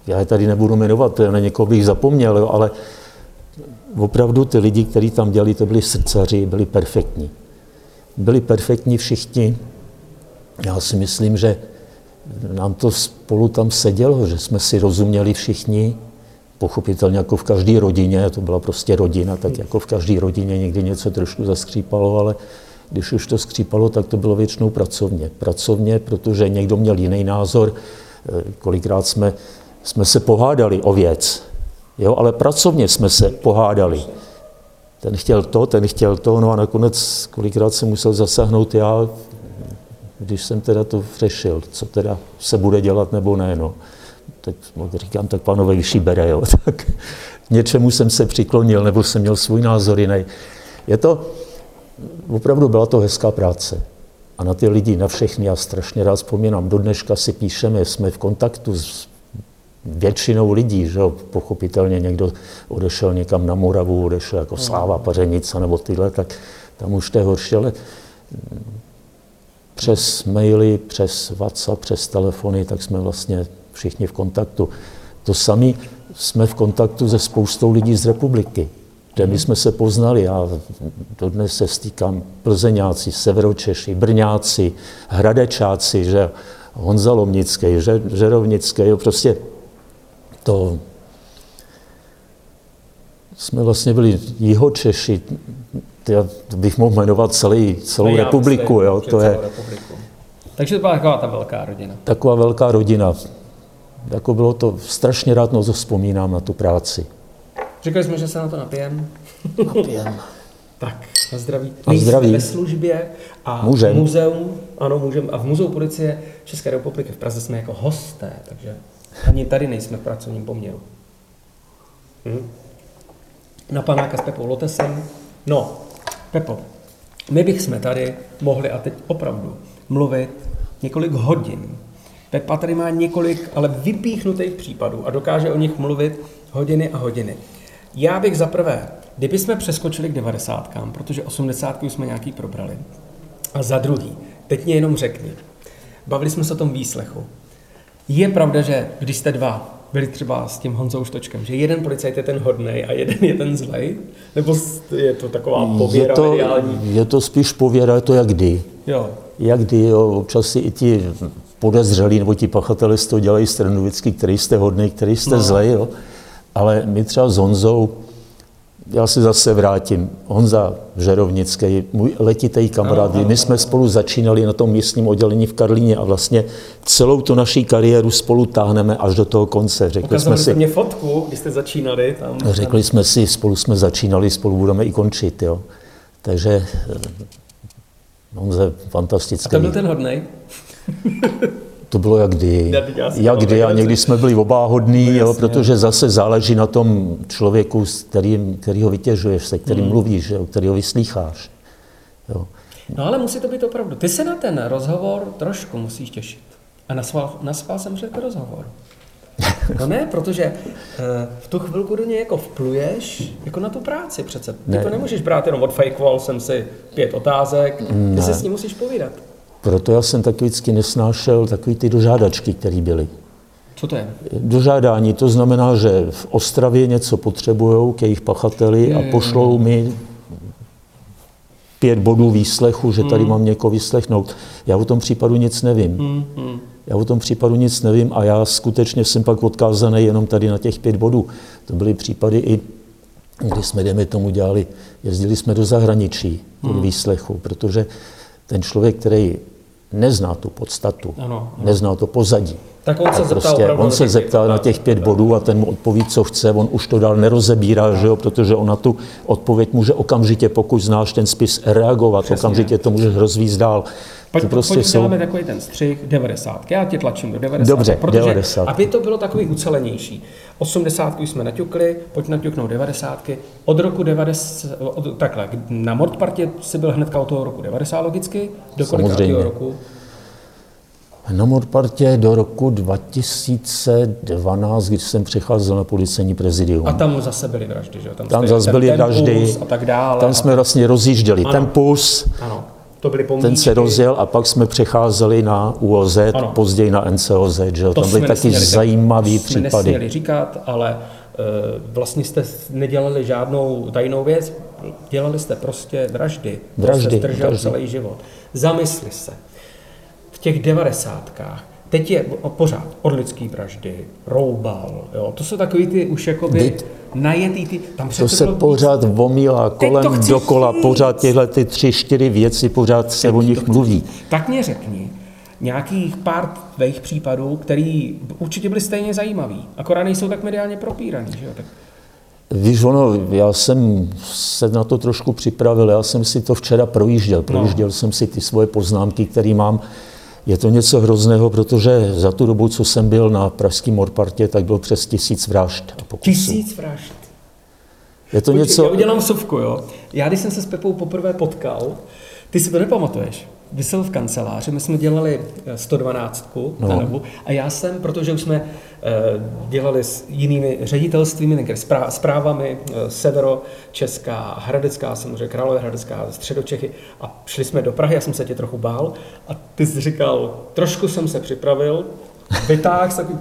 já je tady nebudu jmenovat, na někoho bych zapomněl, jo, ale opravdu ty lidi, kteří tam dělali, to byli srdcaři, byli perfektní. Byli perfektní všichni. Já si myslím, že nám to spolu tam sedělo, že jsme si rozuměli všichni, pochopitelně jako v každé rodině, to byla prostě rodina, tak jako v každé rodině někdy něco trošku zaskřípalo, ale když už to skřípalo, tak to bylo většinou pracovně. Pracovně, protože někdo měl jiný názor, eh, kolikrát jsme, jsme se pohádali o věc, jo, ale pracovně jsme se pohádali. Ten chtěl to, ten chtěl to, no a nakonec kolikrát jsem musel zasáhnout já, když jsem teda to řešil, co teda se bude dělat nebo ne. No teď říkám, tak pánové vyšší bere, jo. <laughs> tak něčemu jsem se přiklonil, nebo jsem měl svůj názor jiný. Je to, opravdu byla to hezká práce. A na ty lidi, na všechny, já strašně rád vzpomínám. Do dneška si píšeme, jsme v kontaktu s většinou lidí, že jo, pochopitelně někdo odešel někam na Moravu, odešel jako Sláva Pařenica nebo tyhle, tak tam už to je horší, ale přes maily, přes WhatsApp, přes telefony, tak jsme vlastně všichni v kontaktu. To sami jsme v kontaktu se spoustou lidí z republiky, kde my jsme se poznali. Já dodnes se stýkám plzeňáci, severočeši, brňáci, hradečáci, že Honza Lomnický, že, Žerovnický, jo, prostě to jsme vlastně byli jihočeši, já bych mohl jmenovat celý, celou republiku. Jo, to je, republiku. Takže to byla taková ta velká rodina. Taková velká rodina jako bylo to, strašně rád no, vzpomínám na tu práci. Říkali jsme, že se na to napijem. Napijem. tak, na zdraví. Na zdraví. ve službě a můžem. v muzeum, ano, můžem, a v muzeu policie České republiky v Praze jsme jako hosté, takže ani tady nejsme v pracovním poměru. Hm? Na panáka s Pepou Lotesem. No, Pepo, my bychom tady mohli, a teď opravdu, mluvit několik hodin Pepa tady má několik, ale vypíchnutých případů a dokáže o nich mluvit hodiny a hodiny. Já bych za prvé, jsme přeskočili k 90, protože 80 jsme nějaký probrali. A za druhý, teď mě jenom řekni, bavili jsme se o tom výslechu. Je pravda, že když jste dva, byli třeba s tím Honzou Štočkem, že jeden policajt je ten hodný a jeden je ten zlej? Nebo je to taková pověra je to, mediální? Je to spíš pověra, je to jak kdy. Jo. Jak kdy, jo, občas si i ti podezřelí, nebo ti pachatelé z toho dělají stranu vždycky, který jste hodný, který jste no. zlej, jo. Ale my třeba s Honzou, já si zase vrátím, Honza Žerovnický, můj letitý kamarád, my jsme spolu začínali na tom místním oddělení v Karlíně a vlastně celou tu naší kariéru spolu táhneme až do toho konce. Řekli Ukazali jsme si, mě fotku, když jste začínali. Tam, řekli jsme si, spolu jsme začínali, spolu budeme i končit. Jo. Takže Honze fantastický. A to byl ten hodnej? <laughs> To bylo jak kdy. Jak kdy a někdy jsme byli obáhodní, no, jo, protože zase záleží na tom člověku, s kterým, který ho vytěžuješ, se kterým hmm. mluvíš, jo, který ho vyslýcháš. Jo. No ale musí to být opravdu. Ty se na ten rozhovor trošku musíš těšit. A naspal, naspal jsem řekl rozhovor. No ne, protože uh, v tu chvilku do něj jako vpluješ jako na tu práci přece. Ty ne. to nemůžeš brát jenom od wall jsem si pět otázek, ty ne. se s ním musíš povídat. Proto já jsem taky vždycky nesnášel takový ty dožádačky, které byly. Co to je? Dožádání, to znamená, že v Ostravě něco potřebují k jejich pachateli je, a pošlou mi pět bodů výslechu, že tady hmm. mám někoho vyslechnout. Já o tom případu nic nevím. Hmm, hmm. Já o tom případu nic nevím a já skutečně jsem pak odkázaný jenom tady na těch pět bodů. To byly případy i, kdy jsme, jdeme tomu, dělali, jezdili jsme do zahraničí hmm. výslechu, protože ten člověk, který nezná tu podstatu, ano, ano. nezná to pozadí, tak on se zeptal, prostě, on se zeptal na těch pět bodů a ten mu odpoví, co chce. On už to dál nerozebírá, že jo, protože on na tu odpověď může okamžitě, pokud znáš ten spis, reagovat. Přesně. Okamžitě to můžeš rozvízt dál. Pojď, to prostě pojď jsou... děláme takový ten střih 90. Já tě tlačím do 90. Dobře, protože, 90. Aby to bylo takový ucelenější. 80 jsme naťukli, pojď naťuknout 90. Od roku 90, od, takhle, na Mordpartě si byl hnedka od toho roku 90 logicky, do kolikátého roku? Na Mordpartě do roku 2012, když jsem přicházel na policejní prezidium. A tam zase byly vraždy, že? Tam, tam zase byly vraždy. A tak dále. Tam jsme vlastně rozjížděli ano. Tempus. Ano. To byly. Ten se rozjel a pak jsme přecházeli na UOZ, ano. později na NCOZ. Že? To tam byly taky zajímavý případy. To říkat, ale uh, vlastně jste nedělali žádnou tajnou věc, dělali jste prostě vraždy. Vraždy. To se vraždy. celý život. Zamysli se v těch devadesátkách, teď je pořád orlický vraždy, roubal, jo, to jsou takový ty už jakoby Teď, najetý ty, tam To se pořád víc. vomílá kolem dokola, říct. pořád tyhle ty tři, čtyři věci, pořád se Teď o nich mluví. Tak mě řekni, nějakých pár tvých případů, který určitě byly stejně zajímavý, akorát nejsou tak mediálně propíraný, že jo? Tak... Víš, ono, já jsem se na to trošku připravil, já jsem si to včera projížděl, projížděl no. jsem si ty svoje poznámky, které mám, je to něco hrozného, protože za tu dobu, co jsem byl na pražském Morpartě, tak bylo přes tisíc vražd a pokusů. Tisíc vražd? Je to Pojď, něco... Já udělám sovku, jo. Já, když jsem se s Pepou poprvé potkal, ty si to nepamatuješ vysel v kanceláři, my jsme dělali 112 eh, no. dobu, a já jsem, protože už jsme eh, dělali s jinými ředitelstvími, někde zprávami, eh, Severo, Česká, Hradecká, samozřejmě Královéhradecká, Středočechy. A šli jsme do Prahy, já jsem se tě trochu bál. A ty jsi říkal, trošku jsem se připravil, vytáhl takový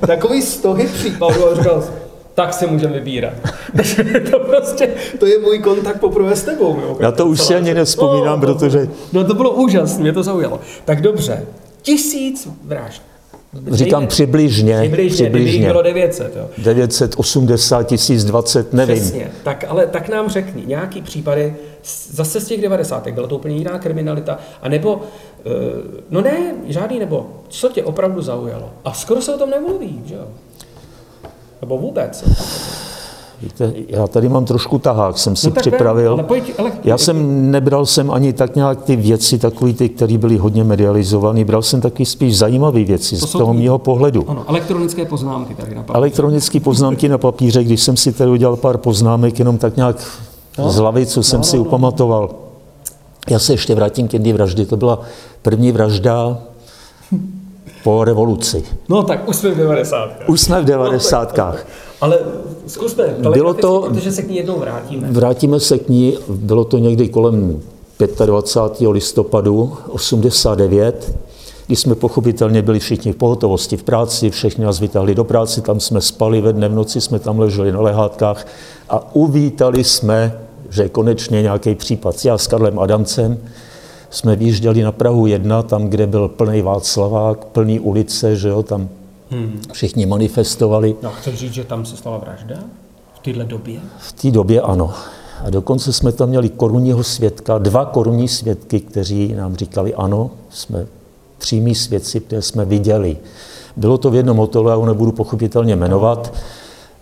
<clears throat> takový stohy případů a říkal, tak se můžeme vybírat. <laughs> to prostě, to je můj kontakt poprvé s tebou. Jo, Já to už si ani nevzpomínám, no, protože... No to bylo úžasné, mě to zaujalo. Tak dobře, tisíc vražd. Říkám přibližně. Přibližně, přibližně. bylo 900. Jo. 980 tisíc 20, nevím. Přesně. Tak, ale tak nám řekni, nějaký případy, zase z těch 90. byla to úplně jiná kriminalita, a nebo, eh, no ne, žádný nebo, co tě opravdu zaujalo? A skoro se o tom nemluví, že jo? Nebo vůbec? Víte, já tady mám trošku tahák, jsem si no připravil. Ale pojď, ale... Já jsem nebral jsem ani tak nějak ty věci, takový ty, které byly hodně medializované, bral jsem taky spíš zajímavé věci to z toho mého pohledu. Ano, elektronické poznámky tady na papíře. Elektronické poznámky na papíře, když jsem si tady udělal pár poznámek, jenom tak nějak no, z hlavy, co no, jsem no, si no, upamatoval. Já se ještě vrátím k jedné vraždy. To byla první vražda po revoluci. No tak už jsme v 90. Už jsme v 90. No, ale zkusme, bylo to, protože se k ní jednou vrátíme. Vrátíme se k ní, bylo to někdy kolem 25. listopadu 89, kdy jsme pochopitelně byli všichni v pohotovosti v práci, všichni nás vytáhli do práce, tam jsme spali ve dne, v noci jsme tam leželi na lehátkách a uvítali jsme, že konečně nějaký případ. Já s Karlem Adamcem, jsme vyjížděli na Prahu 1, tam, kde byl plný Václavák, plný ulice, že jo, tam hmm. všichni manifestovali. No, chceš říct, že tam se stala vražda? V téhle době? V té době ano. A dokonce jsme tam měli korunního svědka, dva korunní svědky, kteří nám říkali ano, jsme přímí svědci, které jsme viděli. Bylo to v jednom hotelu, já ho nebudu pochopitelně jmenovat,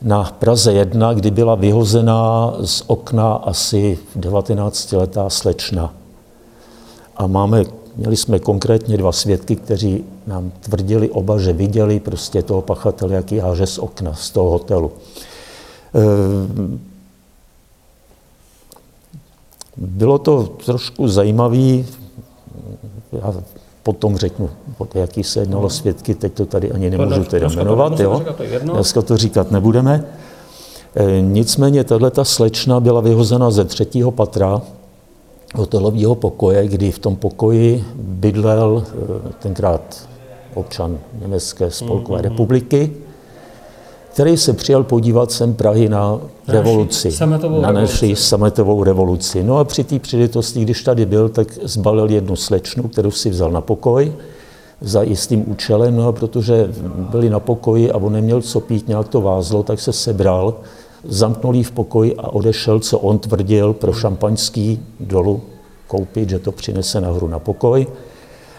na Praze 1, kdy byla vyhozená z okna asi 19-letá slečna. A máme, měli jsme konkrétně dva svědky, kteří nám tvrdili oba, že viděli prostě toho pachatele, jaký háže z okna, z toho hotelu. Ehm, bylo to trošku zajímavé. Já potom řeknu, jaký se jednalo svědky, teď to tady ani nemůžu teda jmenovat, jo. Dneska to říkat nebudeme. E, nicméně tato slečna byla vyhozena ze třetího patra hotelového pokoje, kdy v tom pokoji bydlel e, tenkrát občan Německé spolkové mm-hmm. republiky, který se přijal podívat sem Prahy na revoluci, na naši sametovou revoluci. No a při té příležitosti, když tady byl, tak zbalil jednu slečnu, kterou si vzal na pokoj za jistým účelem, no a protože byli na pokoji a on neměl co pít, nějak to vázlo, tak se sebral, zamknul v pokoji a odešel, co on tvrdil, pro šampaňský dolu koupit, že to přinese nahoru na pokoj.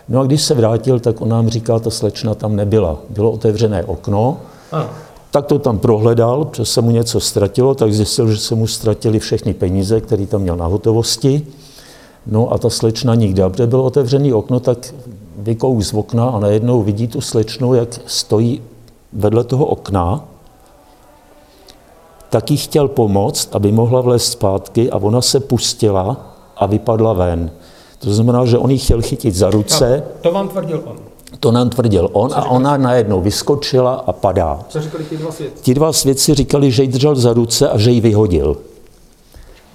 No a když se vrátil, tak on nám říká, ta slečna tam nebyla. Bylo otevřené okno, a. tak to tam prohledal, protože se mu něco ztratilo, tak zjistil, že se mu ztratili všechny peníze, které tam měl na hotovosti. No a ta slečna nikde. A protože bylo otevřené okno, tak vykouk z okna a najednou vidí tu slečnu, jak stojí vedle toho okna, tak jí chtěl pomoct, aby mohla vlézt zpátky a ona se pustila a vypadla ven. To znamená, že on ji chtěl chytit za ruce. No, to vám tvrdil on. To nám tvrdil on a ona najednou vyskočila a padá. Co říkali ti dva svědci? Ti dva svědci říkali, že ji držel za ruce a že ji vyhodil.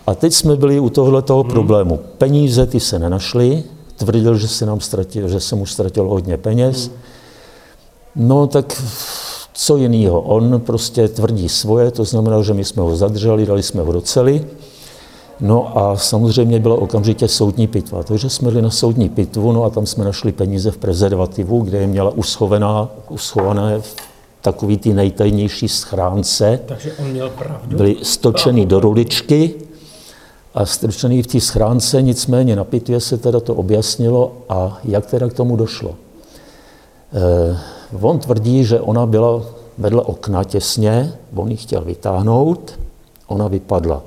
A teď jsme byli u tohoto hmm. problému. Peníze ty se nenašly, tvrdil, že se, nám ztratil, že se mu ztratilo hodně peněz. Hmm. No tak co jiného? On prostě tvrdí svoje, to znamená, že my jsme ho zadrželi, dali jsme ho do cely. No a samozřejmě byla okamžitě soudní pitva. Takže jsme byli na soudní pitvu, no a tam jsme našli peníze v prezervativu, kde je měla uschovaná, uschované v takový ty nejtajnější schránce. Takže on měl pravdu? Byly stočený do ruličky a strčený v té schránce, nicméně na pitvě se teda to objasnilo a jak teda k tomu došlo. Eh, on tvrdí, že ona byla vedle okna těsně, on ji chtěl vytáhnout, ona vypadla.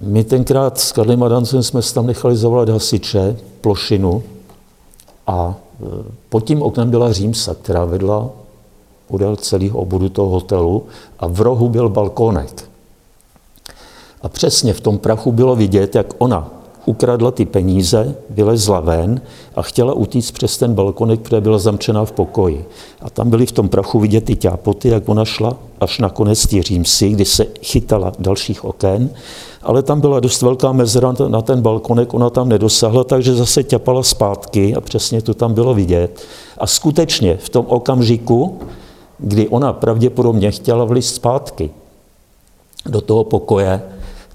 My tenkrát s Karlem Adancem jsme tam nechali zavolat hasiče, plošinu a e, pod tím oknem byla římsa, která vedla podél celého obodu toho hotelu a v rohu byl balkónek. A přesně v tom prachu bylo vidět, jak ona ukradla ty peníze, vylezla ven a chtěla utíct přes ten balkonek, která byla zamčená v pokoji. A tam byly v tom prachu vidět ty ťápoty, jak ona šla až na konec ty římsy, kdy se chytala dalších oken, ale tam byla dost velká mezera na ten balkonek, ona tam nedosáhla, takže zase ťapala zpátky a přesně to tam bylo vidět. A skutečně v tom okamžiku, kdy ona pravděpodobně chtěla vlít zpátky do toho pokoje,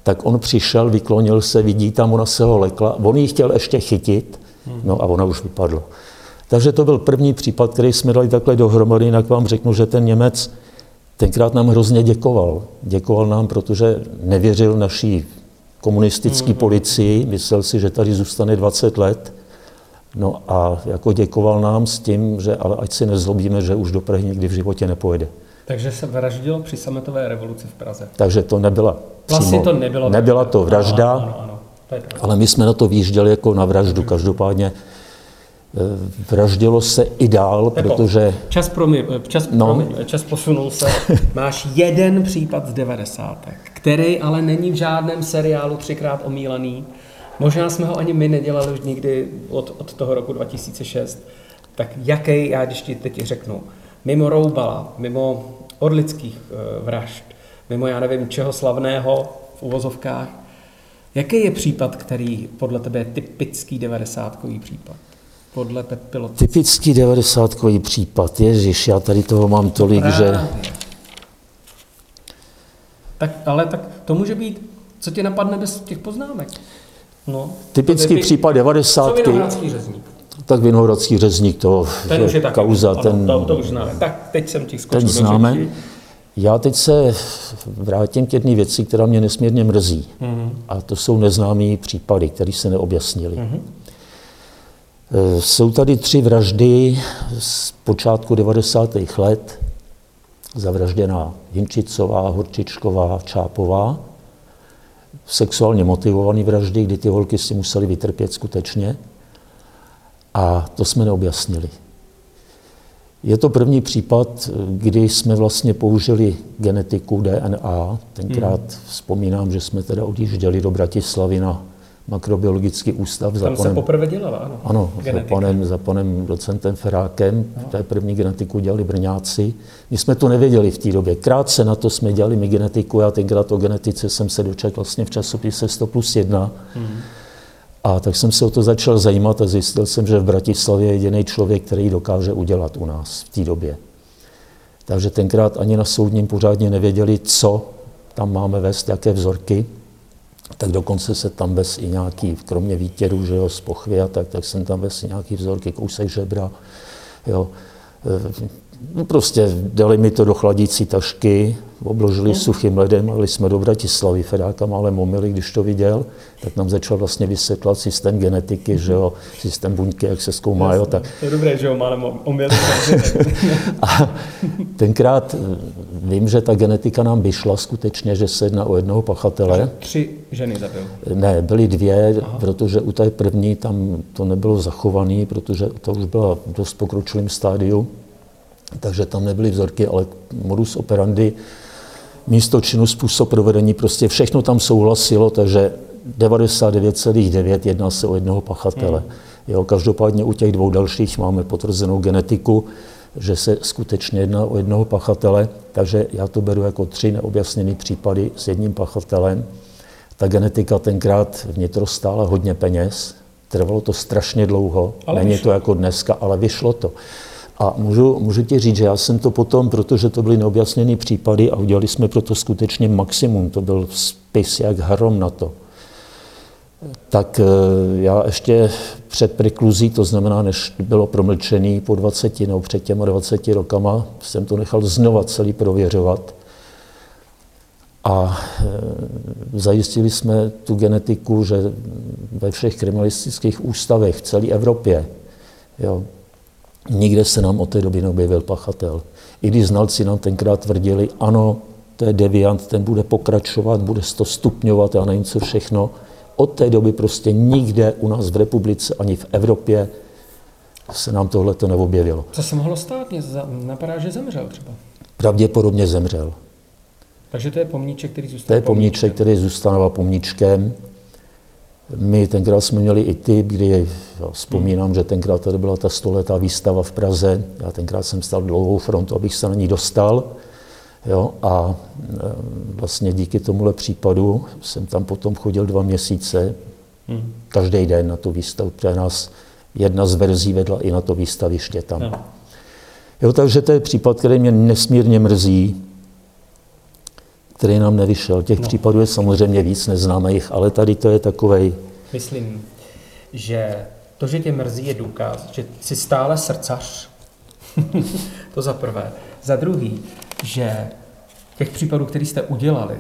tak on přišel, vyklonil se, vidí tam, ona se ho lekla, on ji chtěl ještě chytit, no a ona už vypadla. Takže to byl první případ, který jsme dali takhle dohromady, jinak vám řeknu, že ten Němec tenkrát nám hrozně děkoval. Děkoval nám, protože nevěřil naší komunistické mm-hmm. policii, myslel si, že tady zůstane 20 let. No a jako děkoval nám s tím, že ale ať si nezlobíme, že už do Prahy nikdy v životě nepojede. Takže se vraždilo při sametové revoluci v Praze. Takže to nebyla Vlastně to nebylo. Nebyla to vražda, ano, ano, ano. To je ale my jsme na to výjížděli jako na vraždu. Každopádně eh, vraždilo se i dál, Pepo, protože... Čas, promi, čas, no. promi, čas posunul se. <laughs> Máš jeden případ z 90. který ale není v žádném seriálu třikrát omílaný. Možná jsme ho ani my nedělali už nikdy od, od toho roku 2006. Tak jaký, já když ti teď řeknu, mimo Roubala, mimo orlických uh, vražd, mimo já nevím čeho slavného v uvozovkách, jaký je případ, který podle tebe je typický devadesátkový případ? Podle piloty. Typický devadesátkový případ, ježiš, já tady toho mám tolik, Právě. že... Tak, ale tak to může být, co ti napadne bez těch poznámek. No, Typický případ devadesátky. Co tak Vinohradský řezník, to ten už je taky, kauza, ano, ten... To, to už známe. Tak teď jsem ti skočil Ten známe. Já teď se vrátím k jedné věci, která mě nesmírně mrzí. Mm-hmm. A to jsou neznámé případy, které se neobjasnily. Mm-hmm. Jsou tady tři vraždy z počátku 90. let. Zavražděná Hinčicová, Horčičková, Čápová. Sexuálně motivované vraždy, kdy ty holky si museli vytrpět skutečně. A to jsme neobjasnili. Je to první případ, kdy jsme vlastně použili genetiku DNA. Tenkrát hmm. vzpomínám, že jsme teda odjížděli do Bratislavy na makrobiologický ústav. Tam se poprvé dělala, ano. Ano, za panem, za panem docentem Ferákem. No. Té první genetiku dělali Brňáci. My jsme to nevěděli v té době. Krátce na to jsme dělali my genetiku. Já tenkrát o genetice jsem se dočetl vlastně v časopise 100 plus 1. Hmm. A tak jsem se o to začal zajímat a zjistil jsem, že v Bratislavě je jediný člověk, který dokáže udělat u nás v té době. Takže tenkrát ani na soudním pořádně nevěděli, co tam máme vést, jaké vzorky. Tak dokonce se tam bez i nějaký, kromě výtěru, že jo, z pochvy a tak, tak jsem tam bez i nějaký vzorky, kousek žebra, jo. No prostě dali mi to do chladící tašky, obložili hmm. suchým ledem, ale jsme do Bratislavy, Fedáka málem omily, když to viděl, tak nám začal vlastně vysvětlovat systém genetiky, že jo, systém buňky, jak se zkoumá, jo, tak. To je dobré, že jo, málem omily. <laughs> a tenkrát eh, vím, že ta genetika nám vyšla skutečně, že se jedná o jednoho pachatele. Tři ženy zabil? Ne, byly dvě, Aha. protože u té první tam to nebylo zachované, protože to už byla v dost pokročilém stádiu takže tam nebyly vzorky, ale modus operandi, místo činu, způsob provedení, prostě všechno tam souhlasilo, takže 99,9 jedná se o jednoho pachatele. Hmm. Jo, každopádně u těch dvou dalších máme potvrzenou genetiku, že se skutečně jedná o jednoho pachatele, takže já to beru jako tři neobjasněné případy s jedním pachatelem. Ta genetika tenkrát vnitro stála hodně peněz, trvalo to strašně dlouho, ale není to jako dneska, ale vyšlo to. A můžu, můžu ti říct, že já jsem to potom, protože to byly neobjasněné případy a udělali jsme pro to skutečně maximum, to byl spis jak hrom na to, tak eh, já ještě před prekluzí, to znamená, než bylo promlčený po 20 nebo před těma 20 rokama, jsem to nechal znova celý prověřovat. A e, zajistili jsme tu genetiku, že ve všech kriminalistických ústavech v celé Evropě, jo, Nikde se nám od té doby neobjevil pachatel. I když znalci nám tenkrát tvrdili, ano, to je deviant, ten bude pokračovat, bude to stupňovat, já nevím co všechno. Od té doby prostě nikde u nás v republice ani v Evropě se nám tohle to neobjevilo. Co se mohlo stát? Mě napadá, že zemřel třeba. Pravděpodobně zemřel. Takže to je pomníček, který zůstává To je pomníček, který zůstává pomníčkem. My tenkrát jsme měli i typ, kdy jo, vzpomínám, hmm. že tenkrát tady byla ta stoletá výstava v Praze. Já tenkrát jsem stal dlouhou frontu, abych se na ní dostal. Jo, a e, vlastně díky tomuhle případu jsem tam potom chodil dva měsíce, hmm. každý den na tu výstavu, protože nás jedna z verzí vedla i na to výstaviště tam. No. Jo, takže to je případ, který mě nesmírně mrzí, který nám nevyšel. Těch no. případů je samozřejmě víc, neznáme jich, ale tady to je takovej... Myslím, že to, že tě mrzí, je důkaz, že jsi stále srdcař. <laughs> to za prvé. Za druhý, že těch případů, které jste udělali,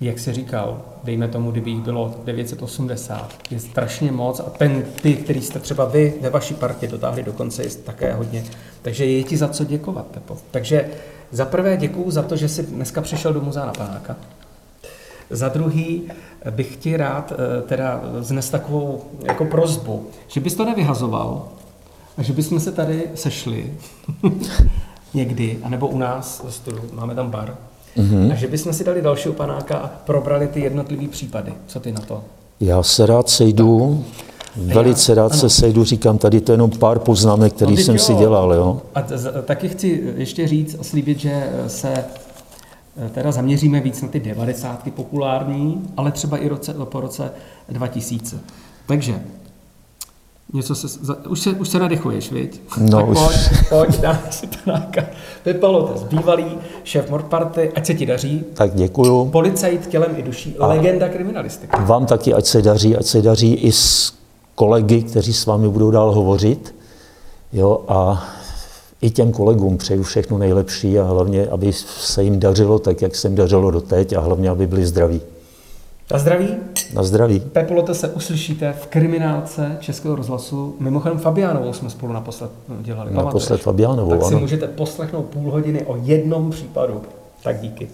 jak jsi říkal, dejme tomu, kdyby jich bylo 980, je strašně moc a ten, ty, který jste třeba vy ve vaší partě dotáhli do konce, je také hodně. Takže je ti za co děkovat, Tepo. Takže za prvé děkuju za to, že jsi dneska přišel do muzea na Panáka. Za druhý bych ti rád eh, teda znes takovou jako prozbu, že bys to nevyhazoval a že bychom se tady sešli <laughs> někdy, anebo u nás v studiu, máme tam bar, mm-hmm. a že bychom si dali dalšího panáka a probrali ty jednotlivé případy. Co ty na to? Já se rád sejdu. Velice rád ano. se sejdu, říkám, tady to jenom pár poznámek, který no, jsem jo. si dělal. Jo. A taky chci ještě říct a slíbit, že se eh, teda zaměříme víc na ty devadesátky populární, ale třeba i roce, po roce 2000. Takže Něco se, už, se, už se nadechuješ, viď? No, tak už. pojď, pojď, dáme si panáka. Pepa Lotes, bývalý šéf Mordparty, ať se ti daří. Tak děkuju. Policajt tělem i duší, a legenda kriminalistiky. Vám taky, ať se daří, ať se daří i s kolegy, kteří s vámi budou dál hovořit. Jo, a i těm kolegům přeju všechno nejlepší a hlavně, aby se jim dařilo tak, jak se jim dařilo doteď a hlavně, aby byli zdraví. Na zdraví. Na zdraví. Pepolote se uslyšíte v kriminálce Českého rozhlasu. Mimochodem Fabiánovou jsme spolu naposled dělali. Naposled Fabiánovou, Tak si ano. můžete poslechnout půl hodiny o jednom případu. Tak díky.